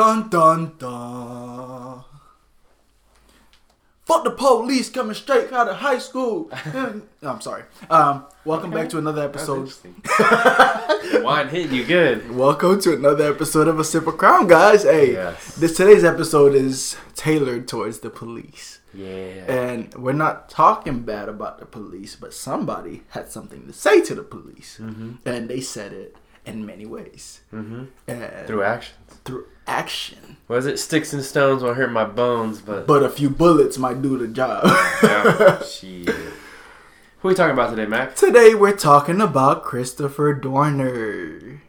Dun dun dun. Fuck the police coming straight out of high school. no, I'm sorry. Um, welcome back to another episode. Wine hitting you good. Welcome to another episode of A Sip of Crown, guys. Hey, Yes. this today's episode is tailored towards the police. Yeah. And we're not talking bad about the police, but somebody had something to say to the police. Mm-hmm. And they said it in many ways. Mm-hmm. And Through actions. through action. Was it sticks and stones won't hurt my bones, but, But a few bullets might do the job. yeah, shit. Who are we talking about today, Mack? Today we're talking about Christopher Dorner.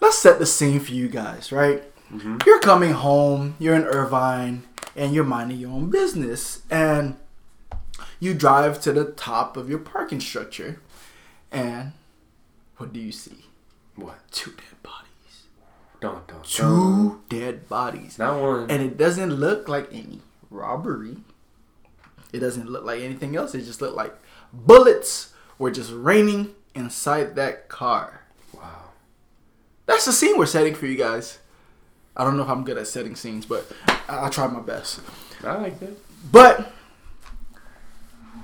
Let's set the scene for you guys, right? Mm-hmm. You're coming home, you're in Irvine, and you're minding your own business. And you drive to the top of your parking structure, and what do you see? What? Two dead bodies. Don't don't. Two dead bodies. Not one. And it doesn't look like any robbery. It doesn't look like anything else. It just looked like bullets were just raining inside that car. wow. That's the scene we're setting for you guys. I don't know if I'm good at setting scenes, but I- try my best. I like that. But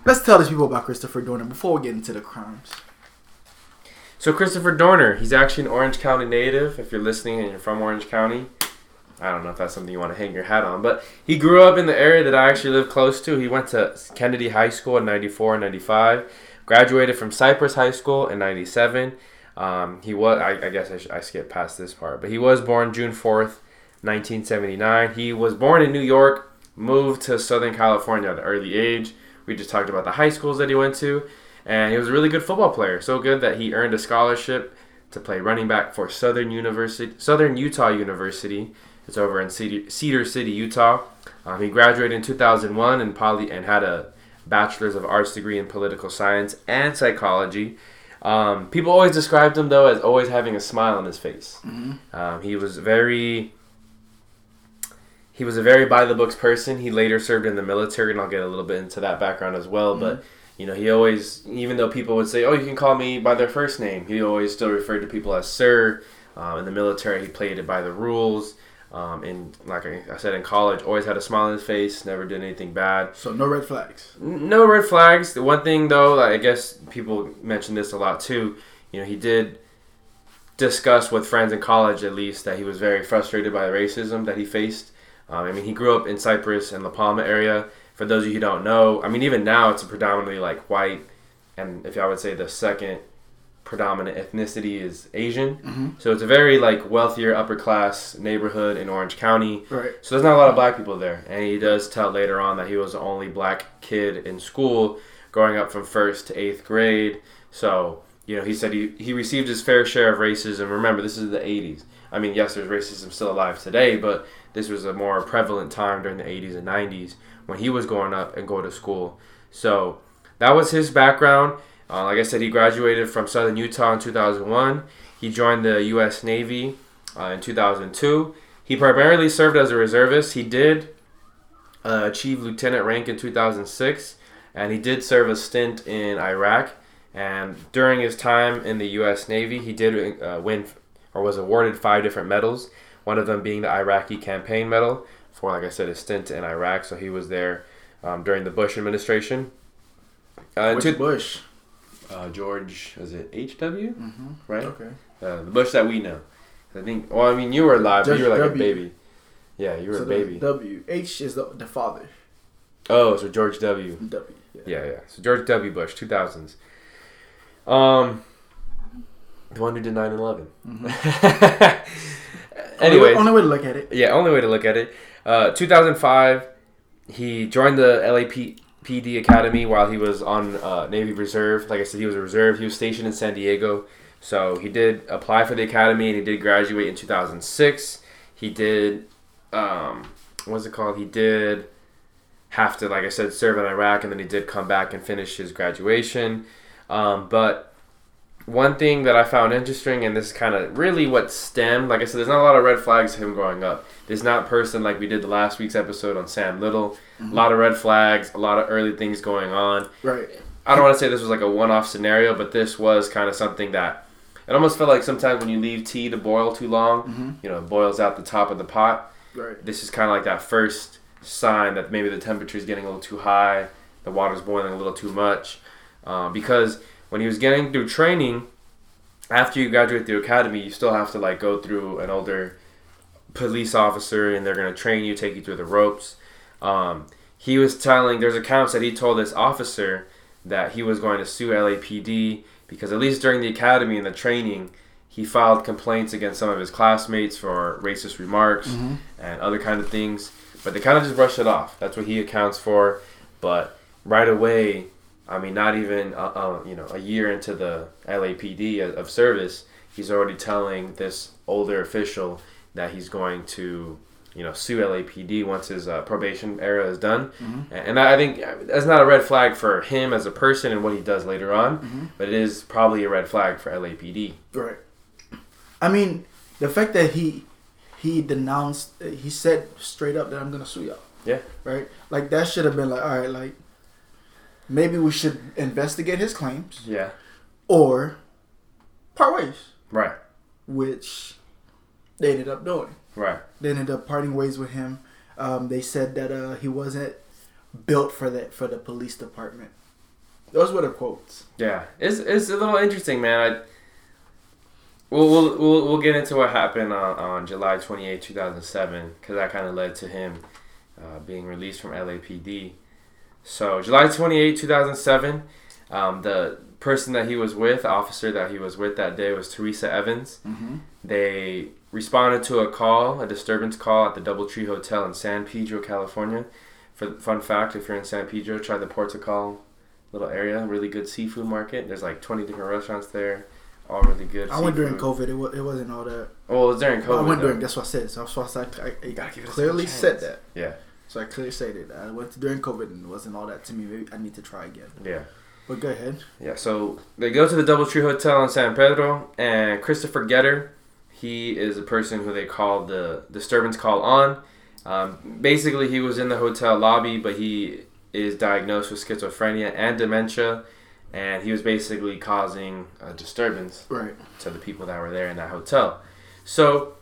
let's tell these people about Christopher Dorner before we get into the crimes. So Christopher Dorner, he's actually an Orange County native. If you're listening and you're from Orange County, I don't know if that's something you want to hang your hat on, but he grew up in the area that I actually live close to. He went to Kennedy High School in 94 and 95, graduated from Cypress High School in 97. Um, he was, I, I guess I, I skipped past this part, but he was born June 4th, 1979. He was born in New York, moved to Southern California at an early age. We just talked about the high schools that he went to, and he was a really good football player. So good that he earned a scholarship to play running back for Southern University, Southern Utah University. It's over in Cedar, Cedar City, Utah. Um, he graduated in 2001 and poly and had a bachelor's of arts degree in political science and psychology. Um, people always described him though as always having a smile on his face. Um, he was very he was a very by the books person. He later served in the military, and I'll get a little bit into that background as well. But you know, he always, even though people would say, "Oh, you can call me by their first name," he always still referred to people as sir. Um, in the military, he played it by the rules. Um, and like I said, in college, always had a smile on his face. Never did anything bad. So no red flags. No red flags. The one thing though, I guess people mention this a lot too. You know, he did discuss with friends in college, at least, that he was very frustrated by the racism that he faced. Um, I mean, he grew up in Cypress and La Palma area. For those of you who don't know, I mean, even now it's a predominantly like white, and if I would say the second predominant ethnicity is Asian. Mm-hmm. So it's a very like wealthier upper class neighborhood in Orange County. Right. So there's not a lot of black people there, and he does tell later on that he was the only black kid in school, growing up from first to eighth grade. So you know, he said he he received his fair share of racism. Remember, this is the '80s. I mean, yes, there's racism still alive today, but this was a more prevalent time during the '80s and '90s when he was growing up and go to school. So that was his background. Uh, like I said, he graduated from Southern Utah in 2001. He joined the U.S. Navy uh, in 2002. He primarily served as a reservist. He did uh, achieve lieutenant rank in 2006, and he did serve a stint in Iraq. And during his time in the U.S. Navy, he did uh, win or was awarded five different medals. One of them being the Iraqi Campaign Medal for, like I said, his stint in Iraq. So he was there um, during the Bush administration. Uh, Which two- bush? uh, George, was it H.W.? Right? Okay. Uh, the Bush that we know. I think. Well, I mean, you were alive, but you were like George a W. baby. Yeah, you were So a baby. W. H is the, the father. oh, so George W. W. Yeah. Yeah, yeah. So George W. Bush, two thousands. Um, the one who did 9-11. Anyways, Only, only way to look at it. yeah, only way to look at it. Uh, 2005, he joined the LAPD Academy while he was on uh, Navy Reserve. Like I said, he was a reserve. He was stationed in San Diego. So he did apply for the academy and he did graduate in 2006. He did, um, what's it called? He did have to, like I said, serve in Iraq and then he did come back and finish his graduation. Um, but one thing that I found interesting, and this is kind of really what stemmed, like I said, there's not a lot of red flags of him growing up. There's not person like we did the last week's episode on Sam Little. A lot of red flags, a lot of early things going on. Right. I don't want to say this was like a one-off scenario, but this was kind of something that it almost felt like sometimes when you leave tea to boil too long, Mm-hmm. you know, it boils out the top of the pot. Right. This is kind of like that first sign that maybe the temperature is getting a little too high, the water's boiling a little too much. Um, because when he was getting through training, after you graduate the academy, you still have to like go through an older police officer, and they're gonna train you, take you through the ropes. Um, he was telling there's accounts that he told this officer that he was going to sue LAPD because at least during the academy and the training, he filed complaints against some of his classmates for racist remarks Mm-hmm. and other kind of things. But they kind of just brushed it off. That's what he accounts for. But right away, I mean, not even uh, uh, you know a year into the LAPD of service, he's already telling this older official that he's going to you know sue LAPD once his uh, probation era is done. Mhm. And I think that's not a red flag for him as a person and what he does later on, Mhm. but it is probably a red flag for LAPD. Right. I mean, the fact that he he denounced, he said straight up that I'm gonna sue y'all. Yeah. Right. Like that should have been like, all right, like maybe we should investigate his claims Yeah. or part ways, Right. which they ended up doing. Right. They ended up parting ways with him. Um, they said that uh, he wasn't built for that for the police department. Those were the quotes. Yeah, it's it's a little interesting, man. I we'll we'll we'll, we'll get into what happened on, on July twenty eighth, two thousand seven, because that kind of led to him uh, being released from LAPD. So July twenty eighth, two thousand seven, um, the person that he was with, officer that he was with that day was Teresa Evans. Mm-hmm. They responded to a call, a disturbance call at the DoubleTree Hotel in San Pedro, California. For fun fact, if you're in San Pedro, try the Portugal little area, really good seafood market. There's like 20 different restaurants there, all really good. I went during. COVID. It, wa- it wasn't all that. Well, it was during COVID. I went though. during. That's what I said. So that's why I, I, I gotta give it clearly second said that. Yeah, So I clearly stated that I went during COVID and it wasn't all that to me. Maybe I need to try again. yeah, But go ahead. yeah. So they go to the DoubleTree Hotel in San Pedro, and Christopher Gettler, he is a person who they called the disturbance call on. Um, basically, he was in the hotel lobby, but he is diagnosed with schizophrenia and dementia, and he was basically causing a disturbance Right. to the people that were there in that hotel. So,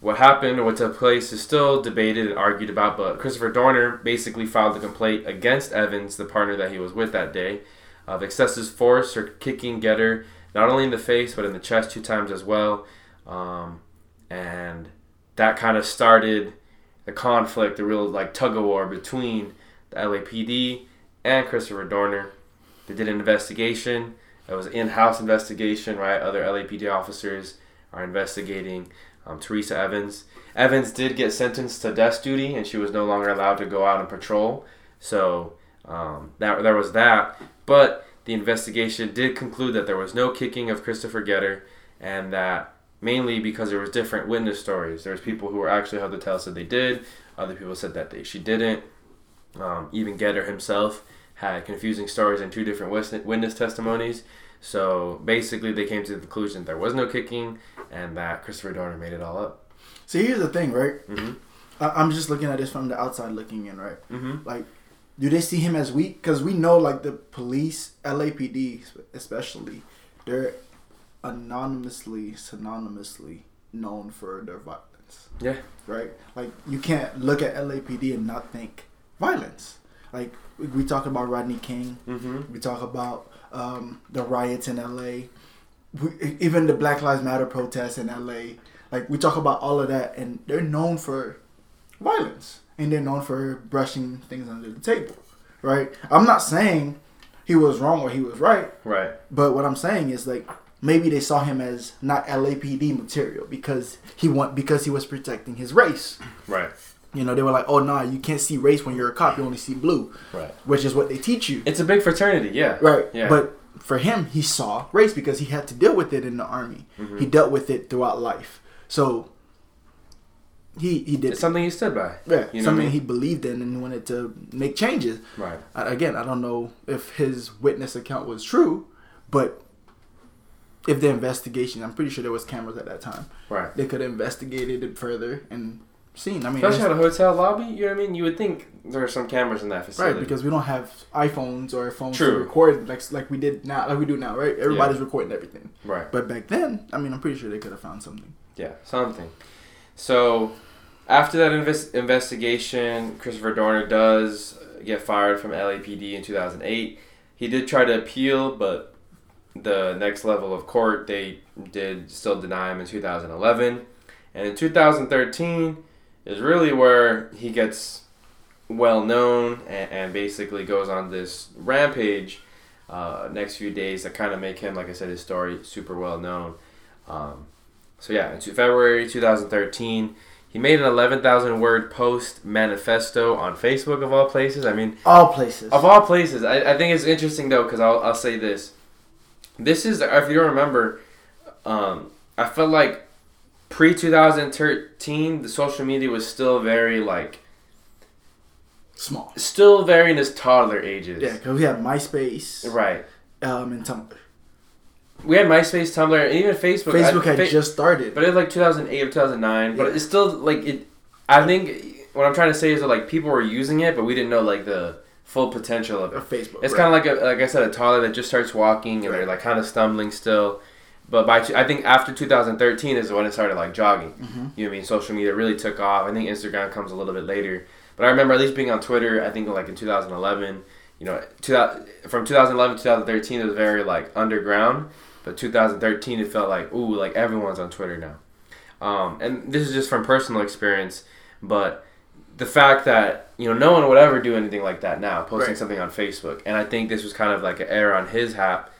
what happened or what took place is still debated and argued about, but Christopher Dorner basically filed a complaint against Evans, the partner that he was with that day, of excessive force or kicking Gettler not only in the face but in the chest two times as well. Um, and that kind of started the conflict, the real like tug of war between the LAPD and Christopher Dorner. They did an investigation. It was an in-house investigation, right? Other LAPD officers are investigating um, Teresa Evans. Evans did get sentenced to desk duty, and she was no longer allowed to go out and patrol. So um, that there was that. But the investigation did conclude that there was no kicking of Christopher Gettler, and that mainly because there was different witness stories. There was people who were actually held to tell said they did. Other people said that they she didn't. Um, even Gettler himself had confusing stories and two different witness witness testimonies. So basically, they came to the conclusion there was no kicking, and that Christopher Dorner made it all up. See, here's the thing, right? Mm-hmm. I, I'm just looking at this from the outside looking in, right? Mm-hmm. Like, do they see him as weak? Because we know, like, the police, LAPD especially, they're anonymously, synonymously known for their violence. Yeah. Right? Like, you can't look at LAPD and not think violence. Like, we, talk about Rodney King. Mm-hmm. We talk about um, the riots in LA. We, even the Black Lives Matter protests in LA. Like, we talk about all of that, and they're known for violence. And they're known for brushing things under the table. Right? I'm not saying he was wrong or he was right. Right. But what I'm saying is like maybe they saw him as not LAPD material because he want because he was protecting his race. Right. You know, they were like, "Oh nah, you can't see race when you're a cop. You only see blue," Right. which is what they teach you. It's a big fraternity. Yeah. Right. Yeah. But for him, he saw race because he had to deal with it in the army. Mhm. He dealt with it throughout life. So he he did It's something he stood by. yeah, you know something what I mean? he believed in and wanted to make changes. Right. I- again, I don't know if his witness account was true, but if the investigation, I'm pretty sure there was cameras at that time. Right. They could have investigated it further and seen. I mean, Especially at a hotel lobby, you know what I mean? You would think there are some cameras in that facility. right because we don't have iPhones or phones True. to record like like we did now, like we do now, right? Everybody's recording everything. right. But back then, I mean, I'm pretty sure they could have found something. Yeah, something. So, after that invest- investigation, Christopher Dorner does get fired from LAPD in 2008. He did try to appeal, but the next level of court, they did still deny him in 2011. And in 2013 is really where he gets well known and, and basically goes on this rampage uh, next few days that kind of make him, like I said, his story super well known. Um, so yeah, in February 2013, he made an 11,000 word post manifesto on Facebook of all places. I mean, All places. of all places, I, I think it's interesting though because I'll, I'll say this. This is if you remember, um, I felt like pre 2013 the social media was still very like Small. still very in its toddler ages. Yeah, because we had MySpace Right. um, and Tumblr. We had MySpace, Tumblr, and even Facebook. Facebook I- had Fa- just started. But it was like 2008 or 2009. But it's still like it. I think what I'm trying to say is that like people were using it, but we didn't know like the full potential of it. Of Facebook. It's right. kind of like a, like I said, a toddler that just starts walking and they're like kind of stumbling still. But by I think after 2013 is when it started like jogging. Mhm. You know what I mean? Social media really took off. I think Instagram comes a little bit later. But I remember at least being on Twitter. I think like in 2011. You know, 2000, from 2011 to 2013 it was very like underground. But 2013 it felt like ooh like everyone's on Twitter now. Um, and this is just from personal experience, but the fact that you know no one would ever do anything like that now, posting Right. something on Facebook, and I think this was kind of like an error on his hat.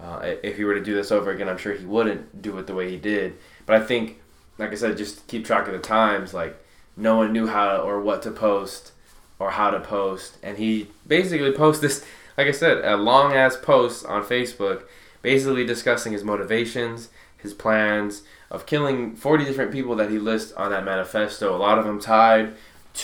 Uh, if he were to do this over again, I'm sure he wouldn't do it the way he did. But I think, like I said, just keep track of the times. Like no one knew how or what to post or how to post, and he basically posted this, like I said, a long ass post on Facebook, basically discussing his motivations, his plans of killing 40 different people that he lists on that manifesto. A lot of them tied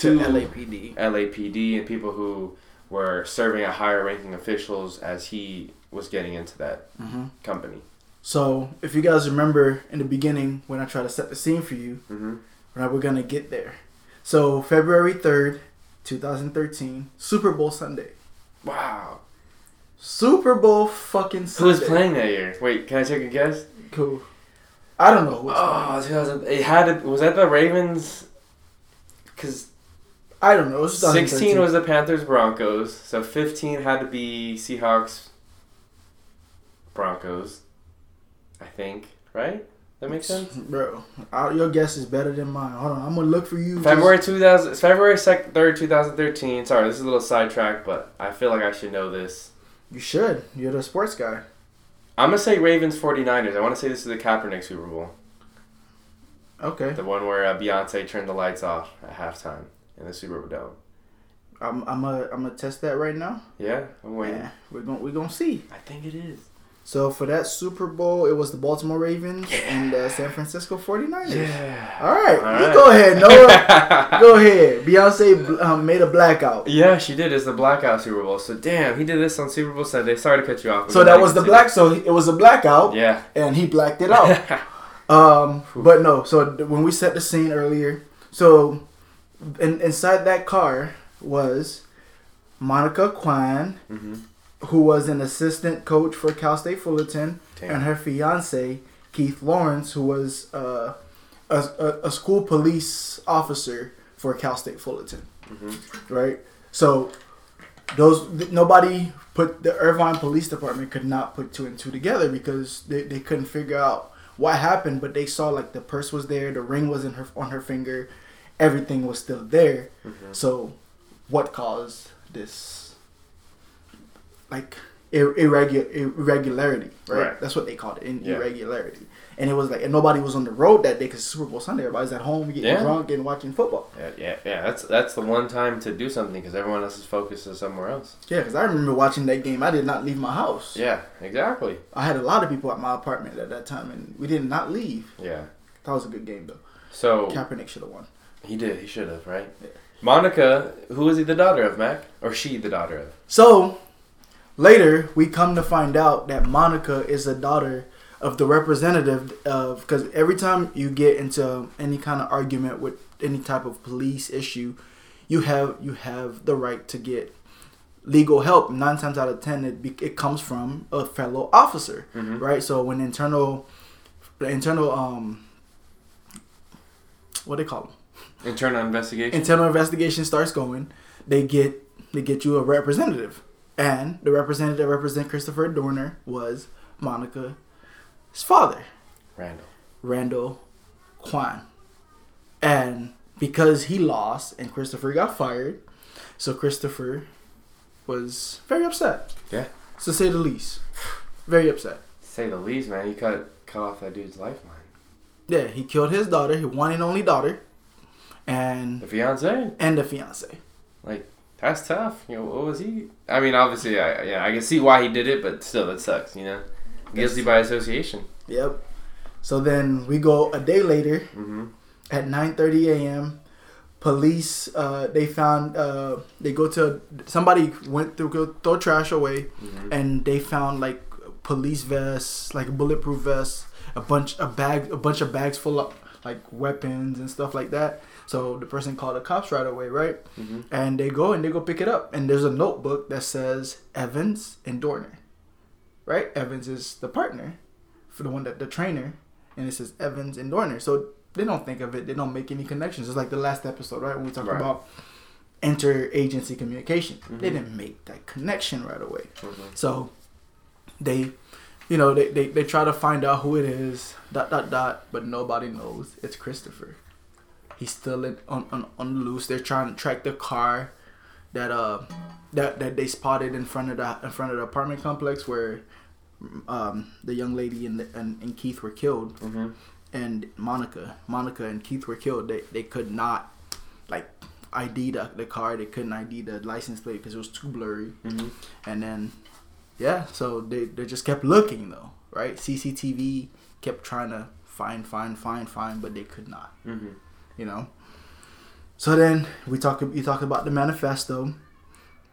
to to LAPD. LAPD and people who were serving at higher ranking officials as he was getting into that hmm company. So, if you guys remember in the beginning when I tried to set the scene for you, Mm-hmm. right, we're gonna get there. So, February third, 2013, Super Bowl Sunday. Wow. Super Bowl fucking Who Sunday. was playing that year? Wait, can I take a guess? Cool. I don't know. Who was Oh, 2000. It had to, was that the Ravens? Because I don't know. It was 16 was the Panthers Broncos, so 15 had to be Seahawks Broncos. I think, right? That makes sense. Bro, your guess is better than mine. Hold on, I'm gonna look for you. February 2000, February 2nd, 3rd, 2013. Sorry, this is a little sidetrack, but I feel like I should know this. You should. You're the sports guy. I'm going to say Ravens 49ers. I want to say this is the Kaepernick Super Bowl. Okay. The one where uh, Beyonce turned the lights off at halftime in the Super Bowl. I'm I'm gonna I'm gonna test that right now. Yeah, I'm waiting. Yeah, we're gonna we're gonna see. I think it is. So for that Super Bowl, it was the Baltimore Ravens and the San Francisco 49ers. Yeah. All right, All you go ahead, Noah. go ahead. Beyonce um, made a blackout. Yeah, she did. It's the blackout Super Bowl. So damn, he did this on Super Bowl Sunday. Sorry to cut you off. So that was the black. So it was a blackout, Yeah. and he blacked it out. Um, but no. So when we set the scene earlier, so in, inside that car was Monica Quan, hmm who was an assistant coach for Cal State Fullerton, and her fiance Keith Lawrence, who was uh, a, a a school police officer for Cal State Fullerton. hmm Right. So those th- nobody put the Irvine Police Department could not put two and two together because they, they couldn't figure out what happened, but they saw like the purse was there, the ring was in her on her finger, everything was still there. hmm So, what caused this, like, ir- irregular irregularity? Right? Right. That's what they called it, in Yeah. irregularity. And it was like, and nobody was on the road that day because Super Bowl Sunday. Everybody's at home getting Yeah. drunk and watching football. Yeah, yeah, yeah. That's that's the one time to do something because everyone else's focus is somewhere else. Yeah, because I remember watching that game. I did not leave my house. Yeah, exactly. I had a lot of people at my apartment at that time, and we did not leave. Yeah. That was a good game though. So Kaepernick should have won. He did. He should have, right? Yeah. Monica, who is he the daughter of, Mack? Or she the daughter of? So later, we come to find out that Monica is the daughter of the representative of because every time you get into any kind of argument with any type of police issue, you have you have the right to get legal help. Nine times out of ten, it be, it comes from a fellow officer, Mhm. right? So when internal the internal um what they call them Internal investigation. internal investigation starts going, they get they get you a representative, and the representative that represent Christopher Dorner was Monica's father, Randall. Randall Quan, and because he lost and Christopher got fired, so Christopher was very upset, Yeah. to say the least, very upset. Say the least, man. He cut cut off that dude's lifeline. Yeah, he killed his daughter, his one and only daughter, and The fiance. and the fiance. Like that's tough. You know, what was he? I mean, obviously, I, yeah, I can see why he did it, but still, it sucks. You know, guilty by association. Yep. So then we go a day later hmm at 9:30 a.m. Police uh, they found uh, they go to somebody went to go throw trash away hmm and they found like police vests, like bulletproof vests, a bunch a bag a bunch of bags full of like weapons and stuff like that. So the person called the cops right away, right? hmm And they go and they go pick it up and there's a notebook that says Evans and Dorner. Right? Evans is the partner for the one that the trainer and it says Evans and Dorner. So they don't think of it, they don't make any connections. It's like the last episode, right? When we talked Right. about interagency communication. They Mhm. didn't make that connection right away. hmm So they you know, they, they, they try to find out who it is, dot dot dot, but nobody knows. It's Christopher. He's still in, on, on on the loose. They're trying to track the car that uh that, that they spotted in front of the in front of the apartment complex where um the young lady and, the, and, and Keith were killed hmm and Monica Monica and Keith were killed. They they could not like ID the, the car. They couldn't ID the license plate because it was too blurry. hmm And then, yeah, so they, they just kept looking though, right? CCTV kept trying to find, find, find, find, but they could not, hmm you know. So then we talk, you talk about the manifesto,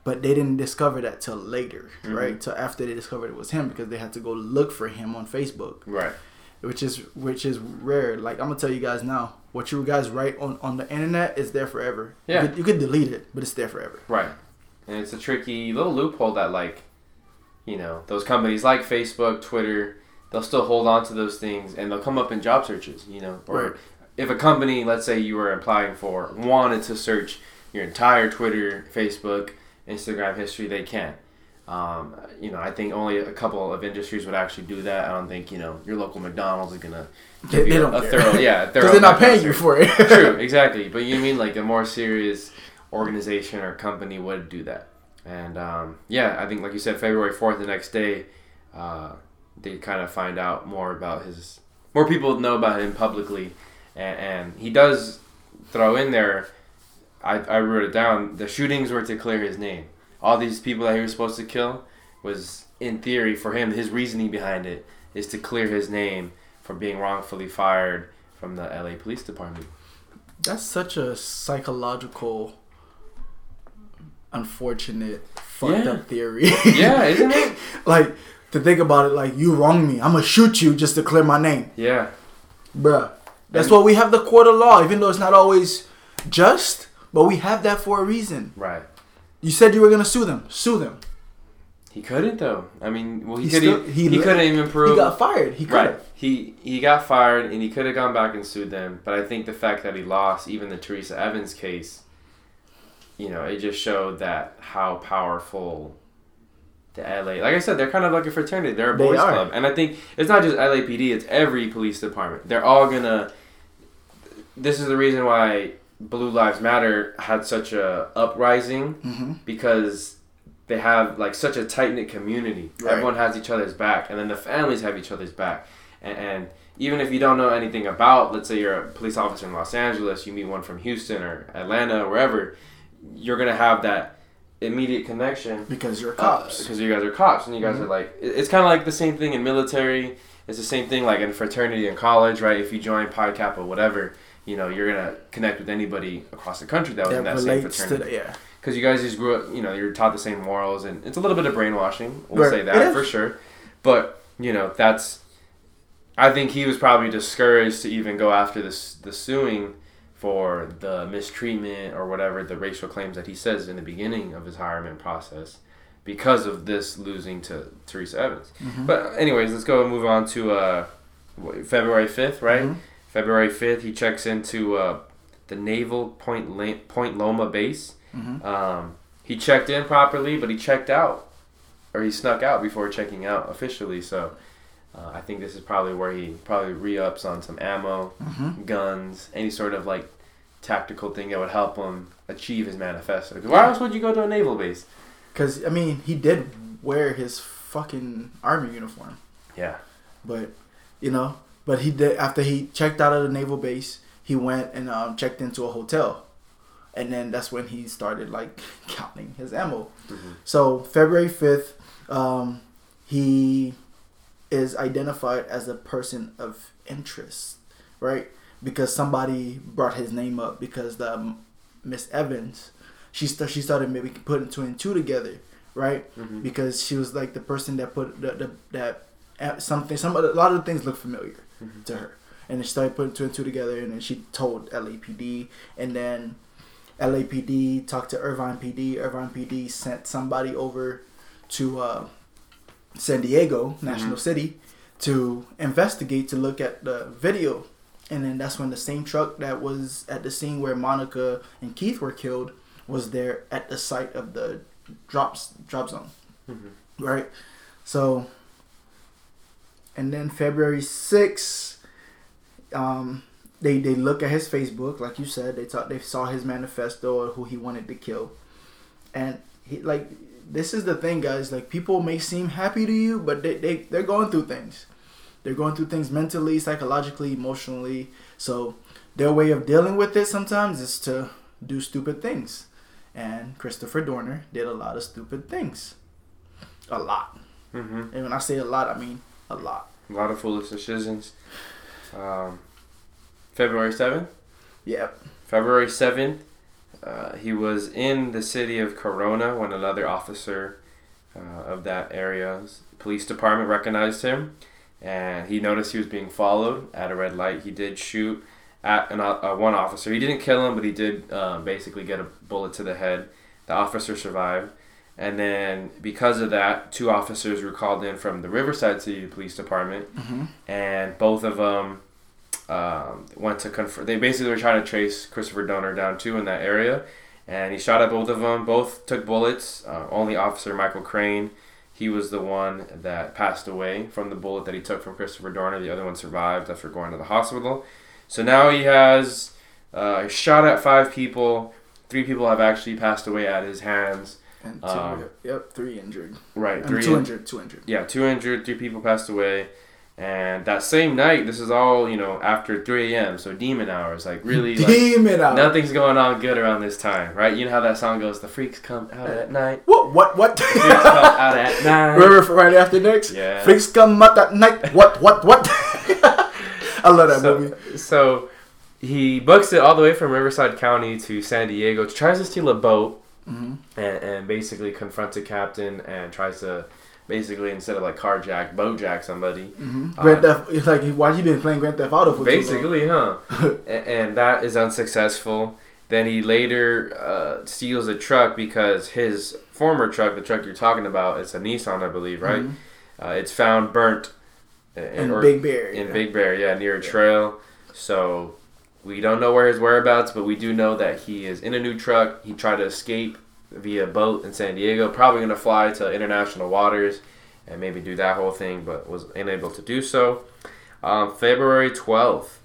but they didn't discover that till later, Mhm. right? Till after they discovered it was him because they had to go look for him on Facebook, Right. which is which is rare. Like I'm gonna tell you guys now, what you guys write on on the internet is there forever. Yeah. you could, you could delete it, but it's there forever. Right. And it's a tricky little loophole that, like, you know, those companies like Facebook, Twitter, they'll still hold on to those things and they'll come up in job searches, you know. Or Right. If a company, let's say you were applying for, wanted to search your entire Twitter, Facebook, Instagram history, they can. Um, you know, I think only a couple of industries would actually do that. I don't think, you know, your local McDonald's is going to They, give they you don't a care. thorough, yeah, because they're not paying you for it. True, exactly. But you mean like a more serious organization or company would do that. And um, yeah, I think like you said, February fourth, the next day, uh, they kind of find out more about his. More people know about him publicly, and, and he does throw in there. I, I wrote it down. The shootings were to clear his name. All these people that he was supposed to kill was, in theory, for him. His reasoning behind it is to clear his name from being wrongfully fired from the LA Police Department. That's such a psychological, unfortunate, fucked Yeah. up theory. Yeah, isn't it? like to think about it, like you wrong me, I'm gonna shoot you just to clear my name, Yeah. bruh. That's why we have the court of law, even though it's not always just, but we have that for a reason. Right. You said you were gonna sue them, sue them. He couldn't though. I mean, well, he, He could. Still, he he, couldn't even prove He got fired. He could right. He he got fired and he could have gone back and sued them. But I think the fact that he lost, even the Teresa Evans case, you know, it just showed that how powerful the LA. Like I said, they're kind of like a fraternity. They're a They boys are. club, and I think it's not just LAPD. It's every police department. They're all gonna. This is the reason why Blue Lives Matter had such a uprising hmm because they have like such a tight knit community. Right. Everyone has each other's back, and then the families have each other's back. And, and even if you don't know anything about, let's say you're a police officer in Los Angeles, you meet one from Houston or Atlanta or wherever, you're gonna have that immediate connection Because you're cops. because you guys are cops and you guys Mhm. are like it's kind of like the same thing in military. It's the same thing like in fraternity in college, right? If you join Pi Kappa, whatever, you know you're gonna connect with anybody across the country that was in that that same fraternity the, yeah. because you guys just grew up, you know, you're taught the same morals, and it's a little bit of brainwashing. We'll Right. say that that is. for sure. But you know, that's I think he was probably discouraged to even go after this the suing for the mistreatment or whatever the racial claims that he says in the beginning of his hiring process because of this losing to Teresa Evans. Mhm. But anyways, let's go and move on to uh, February fifth, right? Mhm. February fifth, he checks into uh, the Naval Point La- Point Loma base. Mhm. Um, he checked in properly, but he checked out, or he snuck out before checking out officially. So uh, I think this is probably where he probably re-ups on some ammo, Mhm. guns, any sort of like tactical thing that would help him achieve his manifesto. why else would you go to a naval base? Cause I mean, he did wear his fucking army uniform, Yeah. but you know, but he did after he checked out of the naval base, he went and um, checked into a hotel, and then that's when he started like counting his ammo. Mhm. So February fifth, um, he is identified as a person of interest, right? Because somebody brought his name up because the um, Miss Evans, she st- she started maybe putting two and two together, right? Mhm. Because she was like the person that put the, the that uh, something some a lot of the things look familiar Mhm. to her, and then she started putting two and two together, and then she told LAPD, and then LAPD talked to Irvine PD. Irvine PD sent somebody over to uh, San Diego, National Mhm. City, to investigate to look at the video. And then that's when the same truck that was at the scene where Monica and Keith were killed was there at the site of the drops drop zone, Mhm. right? So, and then February sixth, um, they they look at his Facebook, like you said. They thought they saw his manifesto or who he wanted to kill, and he like this is the thing, guys. Like people may seem happy to you, but they they they're going through things. They're going through things mentally, psychologically, emotionally. So their way of dealing with it sometimes is to do stupid things, and Christopher Dorner did a lot of stupid things, a lot. Mhm. And when I say a lot, I mean a lot. A lot of foolish decisions. Um, February seventh. Yep. February 7th, uh, he was in the city of Corona when another officer uh, of that area's police department recognized him and he noticed he was being followed at a red light. He did shoot at an, uh, one officer. He didn't kill him, but he did uh, basically get a bullet to the head. The officer survived. And then, because of that, two officers were called in from the Riverside City Police Department Mm-hmm. and both of them um, went to confront. They basically were trying to trace Christopher Dorner down too in that area, and he shot at both of them. Both took bullets. Uh, only Officer Michael Crain, he was the one that passed away from the bullet that he took from Christopher Dorner. The other one survived after going to the hospital. So now he has uh, shot at five people. Three people have actually passed away at his hands. And two, Um, yep, three injured. Right, I mean, three two injured, two injured. yeah, two injured, three people passed away. And that same night, this is all, you know, after 3 a.m., so demon hours. Like, really, like, Demon out. nothing's going on good around this time, right? You know how that song goes, the freaks come out at night. What? What? What? Freaks come out at night. Remember right after next? Yeah. Freaks come out at night. What? What? What? I love that so, movie. so he books it all the way from Riverside County to San Diego, tries to steal a boat, hmm and, and basically confronts a captain and tries to basically, instead of like carjack, boatjack somebody. hmm Uh, Grand Theft. It's like why you been playing Grand Theft Auto for too long? Basically, huh? A- and that is unsuccessful. Then he later uh, steals a truck because his former truck, the truck you're talking about, it's a Nissan, I believe, right? Mhm. Uh, it's found burnt in, In or- Big Bear. in yeah. Big Bear, yeah, near a trail. So we don't know where his whereabouts, but we do know that he is in a new truck. He tried to escape via boat in San Diego, probably going to fly to international waters and maybe do that whole thing, but was unable to do so. Um, February 12th,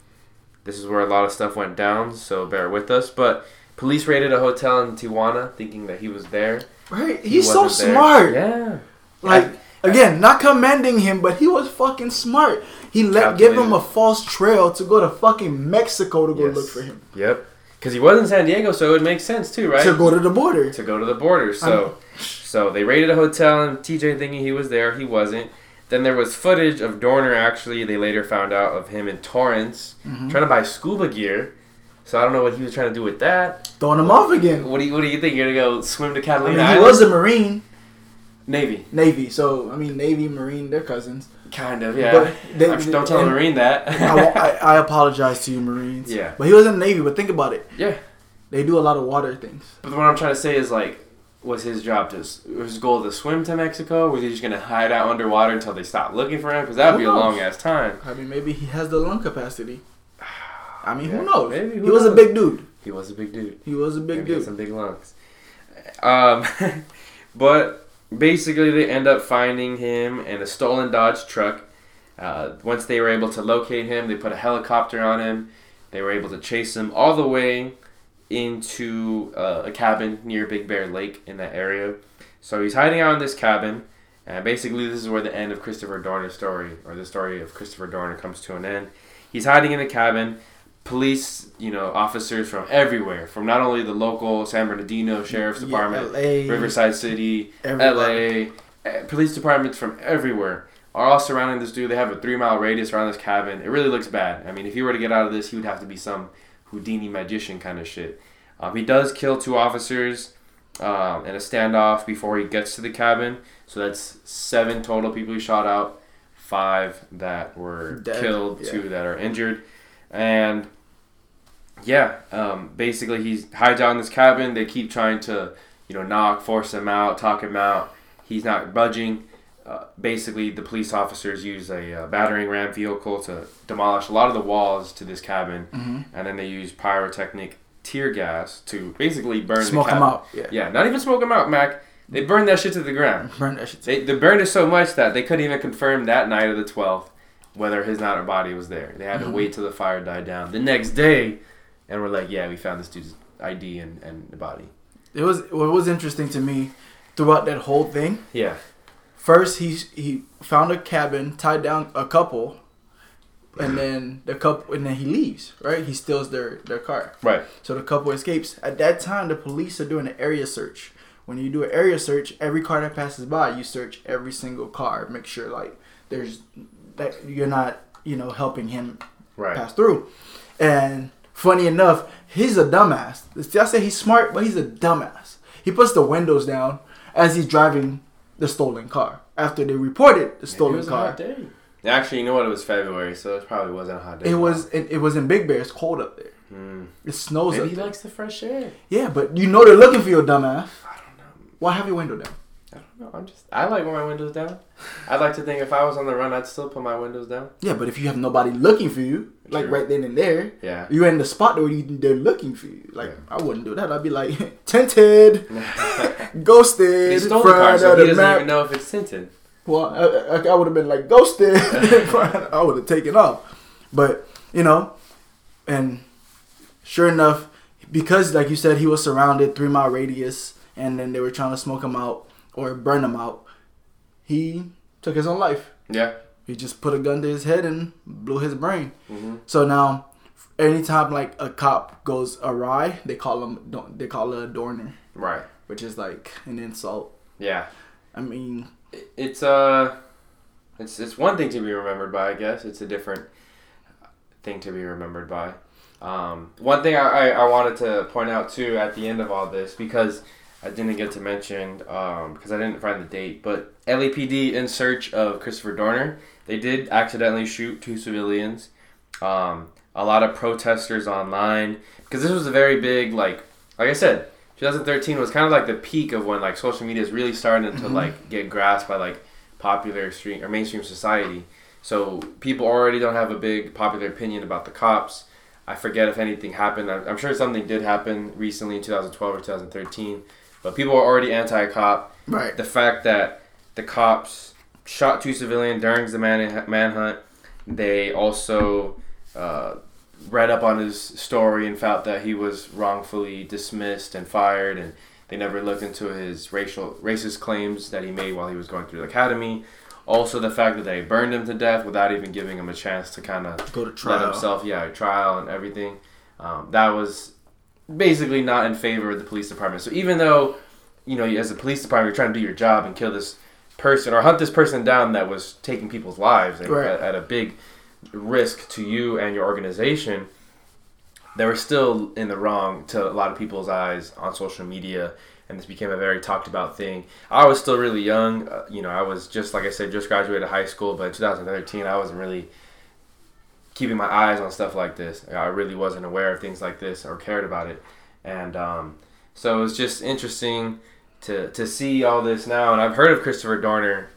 this is where a lot of stuff went down, so bear with us. But police raided a hotel in Tijuana thinking that he was there. Right? He He's so wasn't there. smart. Yeah. Like again, not commending him, but he was fucking smart. He let give him a false trail to go to fucking Mexico to go Yes. look for him. Yep. Because he was in San Diego, so it would make sense too, right? To go to the border. to go to the border. So, so they raided a hotel, and TJ thinking he was there, he wasn't. Then there was footage of Dorner. Actually, they later found out of him in Torrance Mhm. trying to buy scuba gear. So I don't know what he was trying to do with that. Throwing him off again. What do you What do you think? You're gonna go swim to I Catalina mean, he Island? was a Marine, Navy. Navy. So I mean, Navy, Marine, they're cousins. Kind of, yeah. But they- I'm- don't tell Marine that. I, I, apologize to you, Marines. Yeah. But he was in the Navy. But think about it. yeah. They do a lot of water things. But what I'm trying to say is like, was his job to was his goal to swim to Mexico? Was he just gonna hide out underwater until they stopped looking for him? Because that would be Who a long ass time. I mean, maybe he has the lung capacity. I mean, Yeah, who knows? maybe, who he was a big dude. He was a big dude. He was a big Maybe he had dude. some big lungs. Um, but basically, they end up finding him in a stolen Dodge truck. Uh, once they were able to locate him, they put a helicopter on him. They were able to chase him all the way into uh, a cabin near Big Bear Lake in that area. So he's hiding out in this cabin, and basically, this is where the end of Christopher Dorner's story, or the story of Christopher Dorner, comes to an end. He's hiding in the cabin. Police, you know, officers from everywhere, from not only the local San Bernardino Sheriff's Yeah, Department, LA, Riverside City, everybody. LA, eh, police departments from everywhere are all surrounding this dude. They have a three mile radius around this cabin. It really looks bad. I mean, if he were to get out of this, he would have to be some Houdini magician kind of shit. Um, he does kill two officers um, in a standoff before he gets to the cabin. So that's seven total people he shot out, five that were Dead, killed, yeah. two that are injured. And yeah, um, basically he hides out in this cabin. They keep trying to, you know, knock, force him out, talk him out. He's not budging. Uh, basically, the police officers use a uh, battering ram vehicle to demolish a lot of the walls to this cabin, Mhm. and then they use pyrotechnic tear gas to basically burn Smoke the him cabin. out. Yeah. Yeah, not even smoke him out, Mack. They burned that shit to the ground. Burn that shit. They, they burned it so much that they couldn't even confirm that night of the 12th whether his not body was there. They had to Mhm. wait till the fire died down. The next day, and we're like, yeah, we found this dude's ID and, and the body. It was what was interesting to me throughout that whole thing. Yeah. First, he he found a cabin, tied down a couple, and mm-hmm. then the couple, and then he leaves. Right, he steals their their car. Right. So the couple escapes. At that time, the police are doing an area search. When you do an area search, every car that passes by, you search every single car, make sure like there's that you're not you know helping him Right. pass through. And funny enough, he's a dumbass. I say he's smart, but he's a dumbass. He puts the windows down as he's driving the stolen car. After they reported the Maybe it stolen was a car, hot day. Actually, you know what? It was February, so it probably wasn't a hot day. it was it, it was in Big Bear. It's cold up there. Hmm. It snows Maybe up he there. likes the fresh air. Yeah, but you know they're looking for your dumbass. I don't know. Why have your window down? I don't know. I'm just. I like when my windows down. I'd like to think if I was on the run, I'd still put my windows down. Yeah, but if you have nobody looking for you, like True. right then and there, Yeah. you're in the spot where you, they're looking for you. Like Yeah. I wouldn't do that. I'd be like tinted, ghosted, he stole the car, so he doesn't map. even know if it's tinted. Well, I, I, I would have been like ghosted. I would have taken off. But, you know, and sure enough, because, like you said, he was surrounded, three mile radius, and then they were trying to smoke him out or burn him out, he took his own life. Yeah. He just put a gun to his head and blew his brain. Mm-hmm. So now, anytime like a cop goes awry, they call him they call it a dorner, Right. which is like an insult. Yeah. I mean, It- It's uh, it's it's one thing to be remembered by. I guess it's a different thing to be remembered by. Um, one thing I, I, I wanted to point out too at the end of all this because I didn't get to mention um, because I didn't find the date, but LAPD in search of Christopher Dorner, they did accidentally shoot two civilians. Um, a lot of protesters online because this was a very big like like I said, 2013 was kind of like the peak of when like social media is really starting to Mhm. like get grasped by like popular stream or mainstream society. So people already don't have a big popular opinion about the cops. I forget if anything happened. I'm, I'm sure something did happen recently in 2012 or 2013, but people are already anti-cop. right. The fact that the cops shot two civilians during the man- manhunt, they also uh, read up on his story and felt that he was wrongfully dismissed and fired, and they never looked into his racial racist claims that he made while he was going through the academy. Also, the fact that they burned him to death without even giving him a chance to kind of Go to let trial. himself, yeah, trial and everything. Um, that was basically not in favor of the police department. So even though, you know, as a police department, you're trying to do your job and kill this person or hunt this person down that was taking people's lives and Right. at, at a big risk to you and your organization, they were still in the wrong to a lot of people's eyes on social media and this became a very talked about thing. I was still really young. Uh, you know, I was just like I said, just graduated high school, but in 2013, I wasn't really keeping my eyes on stuff like this. I really wasn't aware of things like this or cared about it, and um, so it was just interesting to to see all this now. And I've heard of Christopher Dorner.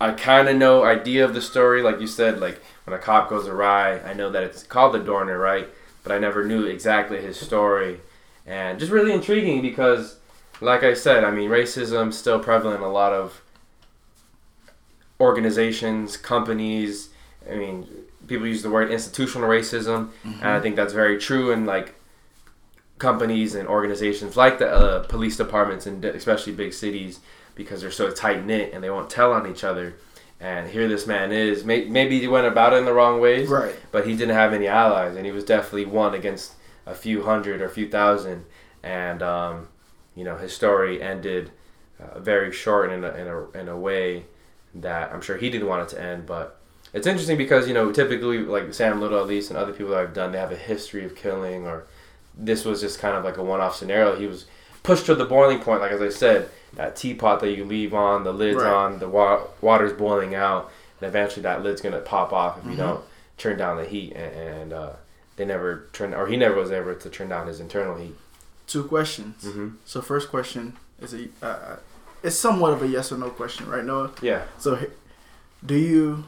I kind of know idea of the story, like you said, like when a cop goes awry. I know that it's called the Dorner, right? But I never knew exactly his story, and just really intriguing because like I said, I mean, racism still prevalent in a lot of organizations, companies. I mean, people use the word institutional racism, mm-hmm. and I think that's very true in like companies and organizations like the uh, police departments and especially big cities because they're so tight knit and they won't tell on each other. And here this man is. Maybe he went about it in the wrong ways, right? But he didn't have any allies, and he was definitely one against a few hundred or a few thousand. And um, you know, his story ended uh, very short in a, in a in a way that I'm sure he didn't want it to end. But it's interesting because you know, typically like Sam Little at least and other people that I've done, they have a history of killing, or this was just kind of like a one-off scenario. He was pushed to the boiling point, like as I said, that teapot that you leave on, the lid's right. on, the wa- water's boiling out, and eventually that lid's gonna pop off if mm-hmm. you don't turn down the heat. And, and uh, they never turned, or he never was able to turn down his internal heat two questions. Mm-hmm. So first question is a uh, uh, it's somewhat of a yes or no question, right, Noah? Yeah. So do you?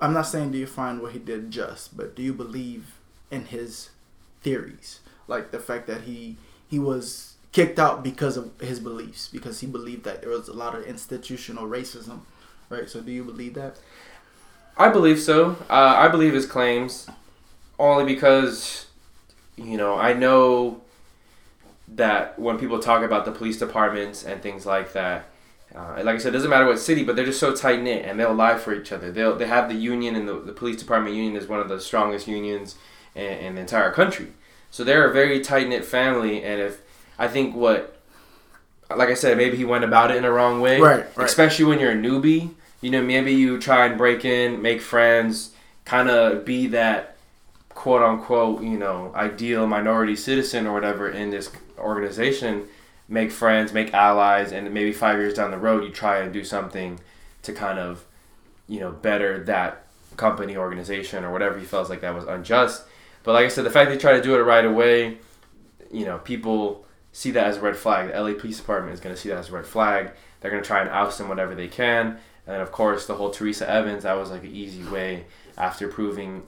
I'm not saying do you find what he did just, but do you believe in his theories, like the fact that he he was kicked out because of his beliefs, because he believed that there was a lot of institutional racism, right? So do you believe that? I believe so. Uh, I believe his claims, only because, you know, I know that when people talk about the police departments and things like that, uh, like I said, it doesn't matter what city, but they're just so tight knit and they'll lie for each other. They'll they have the union and the, the police department union is one of the strongest unions in, in the entire country. So they're a very tight knit family, and if I think what, like I said, maybe he went about it in a wrong way, right, right. Especially when you're a newbie, you know, maybe you try and break in, make friends, kind of be that quote unquote, you know, ideal minority citizen or whatever in this organization, make friends, make allies, and maybe five years down the road, you try and do something to kind of, you know, better that company, organization, or whatever he felt like that was unjust. But like I said, the fact they try to do it right away, you know, people see that as a red flag. The LA Police Department is going to see that as a red flag. They're going to try and oust him whenever they can. And then, of course, the whole Teresa Evans, that was like an easy way after proving,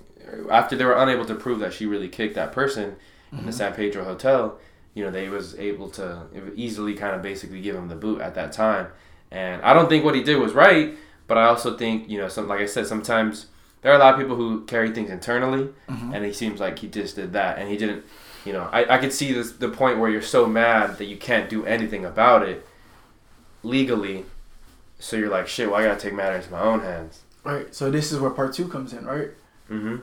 after they were unable to prove that she really kicked that person mm-hmm. in the mm-hmm. San Pedro Hotel, you know, they was able to easily kind of basically give him the boot at that time. And I don't think what he did was right, but I also think, you know, some like I said, sometimes there are a lot of people who carry things internally, mm-hmm. and he seems like he just did that, and he didn't. You know, I, I could see this the point where you're so mad that you can't do anything about it legally, so you're like, shit, well, I gotta take matters in my own hands. Right. So this is where part two comes in, right? Mm-hmm.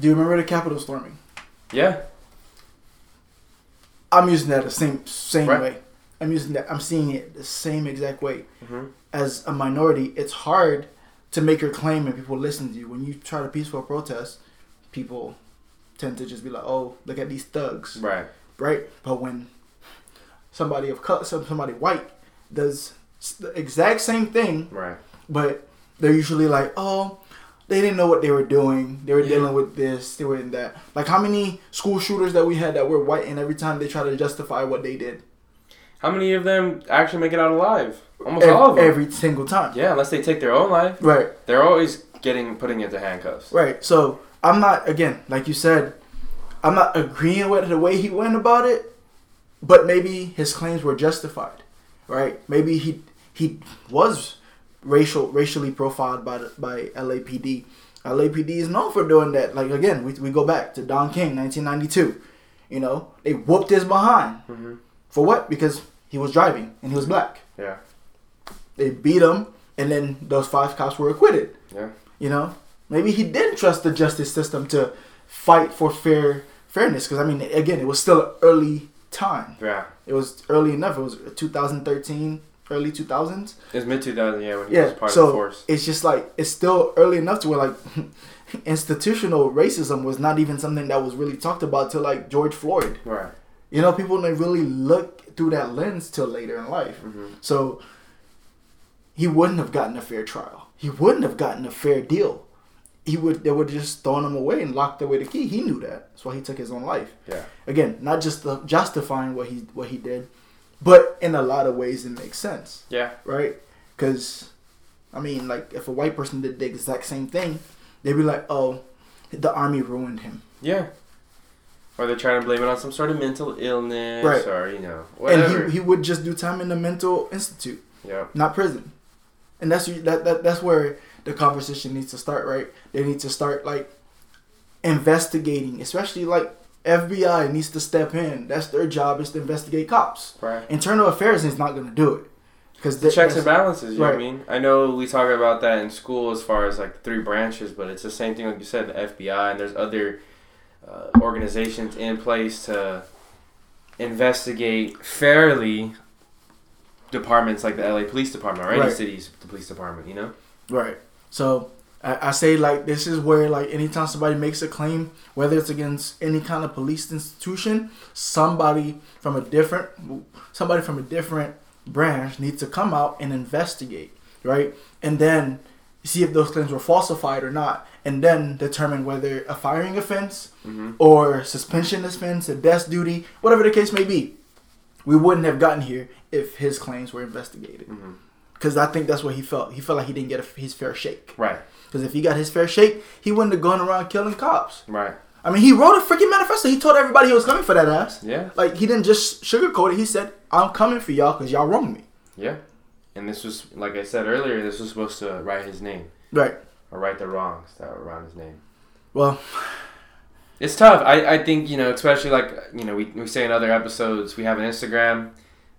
Do you remember the Capitol storming? Yeah. I'm using that the same same right. way. I'm using that. I'm seeing it the same exact way. Mm-hmm. As a minority, it's hard to make your claim and people listen to you. When you try to peaceful protest, people tend to just be like, "Oh, look at these thugs." Right. Right. But when somebody of color, somebody white does the exact same thing, right? But they're usually like, "Oh, they didn't know what they were doing. They were yeah. dealing with this, they were in that. Like how many school shooters that we had that were white, and every time they try to justify what they did. How many of them actually make it out alive? Almost every, all of them. Every single time. Yeah, unless they take their own life. Right. They're always getting putting into handcuffs. Right. So I'm not again, like you said, I'm not agreeing with the way he went about it, but maybe his claims were justified. Right. Maybe he he was racial racially profiled by the, by LAPD. LAPD is known for doing that. Like again, we, we go back to Don King, 1992. You know, they whooped his behind mm-hmm. for what? Because he was driving and he was black. Yeah. They beat him, and then those five cops were acquitted. Yeah. You know, maybe he didn't trust the justice system to fight for fair fairness. Because I mean, again, it was still an early time. Yeah. It was early enough. It was 2013 early 2000s. It's mid 2000s, yeah, when he yeah, was part so of the force. It's just like it's still early enough to where like institutional racism was not even something that was really talked about till like George Floyd. Right. You know, people don't really look through that lens till later in life. hmm So he wouldn't have gotten a fair trial. He wouldn't have gotten a fair deal. He would they would have just thrown him away and locked away the key. He knew that. That's why he took his own life. Yeah. Again, not just the, justifying what he what he did, but in a lot of ways it makes sense, Yeah. right? Because, I mean, like if a white person did the exact same thing, they'd be like, "Oh, the army ruined him," Yeah. Or they're trying to blame it on some sort of mental illness Right. or, you know, whatever. and he, he would just do time in the mental institute. yeah. not prison. And that's that, that that's where the conversation needs to start, right? They need to start like investigating, especially like FBI needs to step in. That's their job is to investigate cops. Right. Internal Affairs is not going to do it because The checks and balances, you know what I mean? I know we talk about that in school as far as like the three branches, but it's the same thing like you said, the FBI and there's other uh, organizations in place to investigate fairly departments like the LA Police Department or any Right. city's police department, you know? Right. So I, I say like this is where like anytime somebody makes a claim, whether it's against any kind of police institution, somebody from a different somebody from a different branch needs to come out and investigate, right? And then see if those claims were falsified or not, and then determine whether a firing offense Mm-hmm. or suspension offense, a desk duty, whatever the case may be. We wouldn't have gotten here if his claims were investigated. Mm-hmm. Because I think that's what he felt. He felt like he didn't get a, his fair shake. Right. Because if he got his fair shake, he wouldn't have gone around killing cops. Right. I mean, he wrote a freaking manifesto. He told everybody he was coming for that ass. Yeah. Like, he didn't just sugarcoat it. He said, I'm coming for y'all because y'all wronged me. Yeah. And this was, like I said earlier, this was supposed to write his name Right. or right the wrongs that were around his name. Well, It's tough. I, I think, you know, especially like, you know, we, we say in other episodes, we have an Instagram.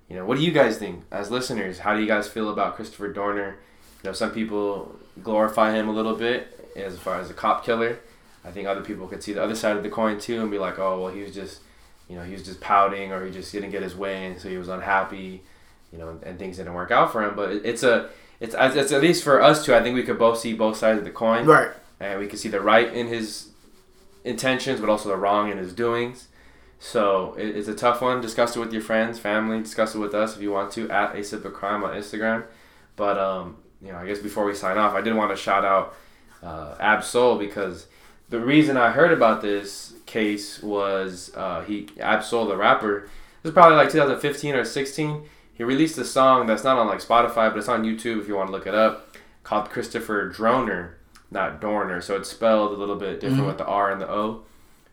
You know, what do you guys think as listeners? How do you guys feel about Christopher Dorner? You know, some people glorify him a little bit as far as a cop killer. I think other people could see the other side of the coin too and be like, oh, well, he was just, you know, he was just pouting or he just didn't get his way and so he was unhappy, you know, and things didn't work out for him. But it, it's a, it's, it's at least for us two, I think we could both see both sides of the coin right. and we can see the right in his intentions, but also the wrong in his doings. So it, it's a tough one. Discuss it with your friends, family. Discuss it with us if you want to at a sip of crime on Instagram. But um, you know, I guess before we sign off, I did want to shout out uh, Ab-Soul because the reason I heard about this case was uh, he Ab-Soul the rapper. This is probably like 2015 or 16. He released a song that's not on like Spotify, but it's on YouTube if you want to look it up, called Christopher Droner not Dorner. So it's spelled a little bit different Mhm. with the R and the O.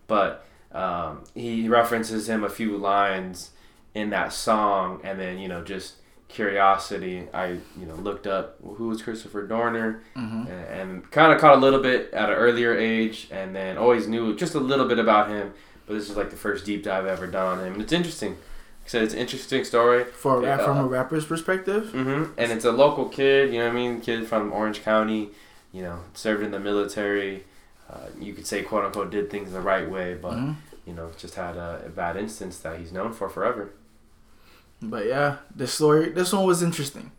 But um, he references him a few lines in that song, and then you know just curiosity. I you know looked up who was Christopher Dorner, hmm and, and kind of caught a little bit at an earlier age, and then always knew just a little bit about him. But this is like the first deep dive I've ever done on him, and it's interesting. Like I said it's an interesting story. For a rap, Yeah. from a rapper's perspective, hmm And it's a local kid, you know what I mean? Kid from Orange County, you know, served in the military. Uh, you could say, quote unquote, did things the right way, but, Mhm. you know, just had a, a bad instance that he's known for forever. But yeah, this story, this one was interesting,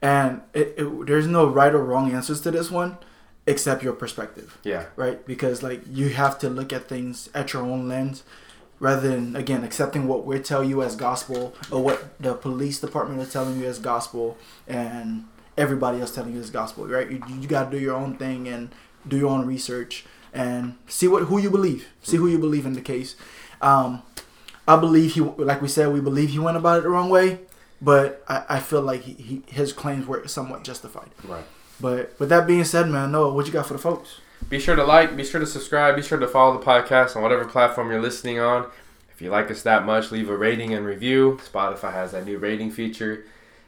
and it, it, there's no right or wrong answers to this one, except your perspective, Yeah. right? Because like you have to look at things at your own lens, rather than again accepting what we tell you as gospel or what the police department is telling you as gospel, and everybody else telling you as gospel, right? You, you got to do your own thing and do your own research and see what who you believe, see who you believe in the case. Um, I believe he, like we said, we believe he went about it the wrong way, but I, I feel like he, he, his claims were somewhat justified. Right. But with that being said, man, Noah, what you got for the folks? Be sure to like, be sure to subscribe, be sure to follow the podcast on whatever platform you're listening on. If you like us that much, leave a rating and review. Spotify has that new rating feature.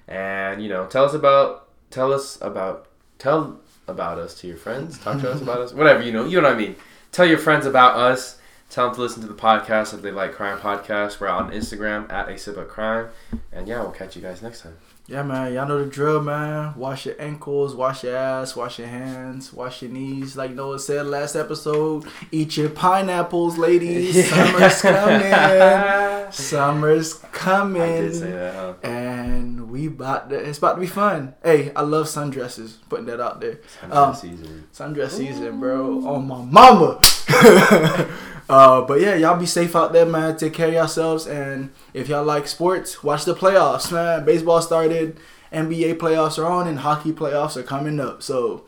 And, you know, tell us about, tell us about, tell about us to your friends. Talk to us about us. Whatever, you know, you know what I mean. Tell your friends about us. Tell them to listen to the podcast if they like crime podcasts. We're on Instagram at a sip of crime. And yeah, we'll catch you guys next time. Yeah, man, y'all know the drill, man. Wash your ankles, wash your ass, wash your hands, wash your knees. Like Noah said last episode, eat your pineapples, ladies. Summer's coming. Summer's coming. I did say that, huh? And we we about to, it's about to be fun. Hey, I love sundresses. Putting that out there. Sundress Um, season. Sundress season, bro. On my mama. uh, but yeah, y'all be safe out there, man. Take care of yourselves. And if y'all like sports, watch the playoffs, man. Baseball started, NBA playoffs are on, and hockey playoffs are coming up. So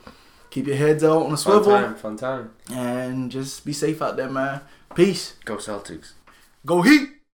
keep your heads out on a Fun time. Fun time. and just be safe out there, man. Peace. Go Celtics. Go Heat.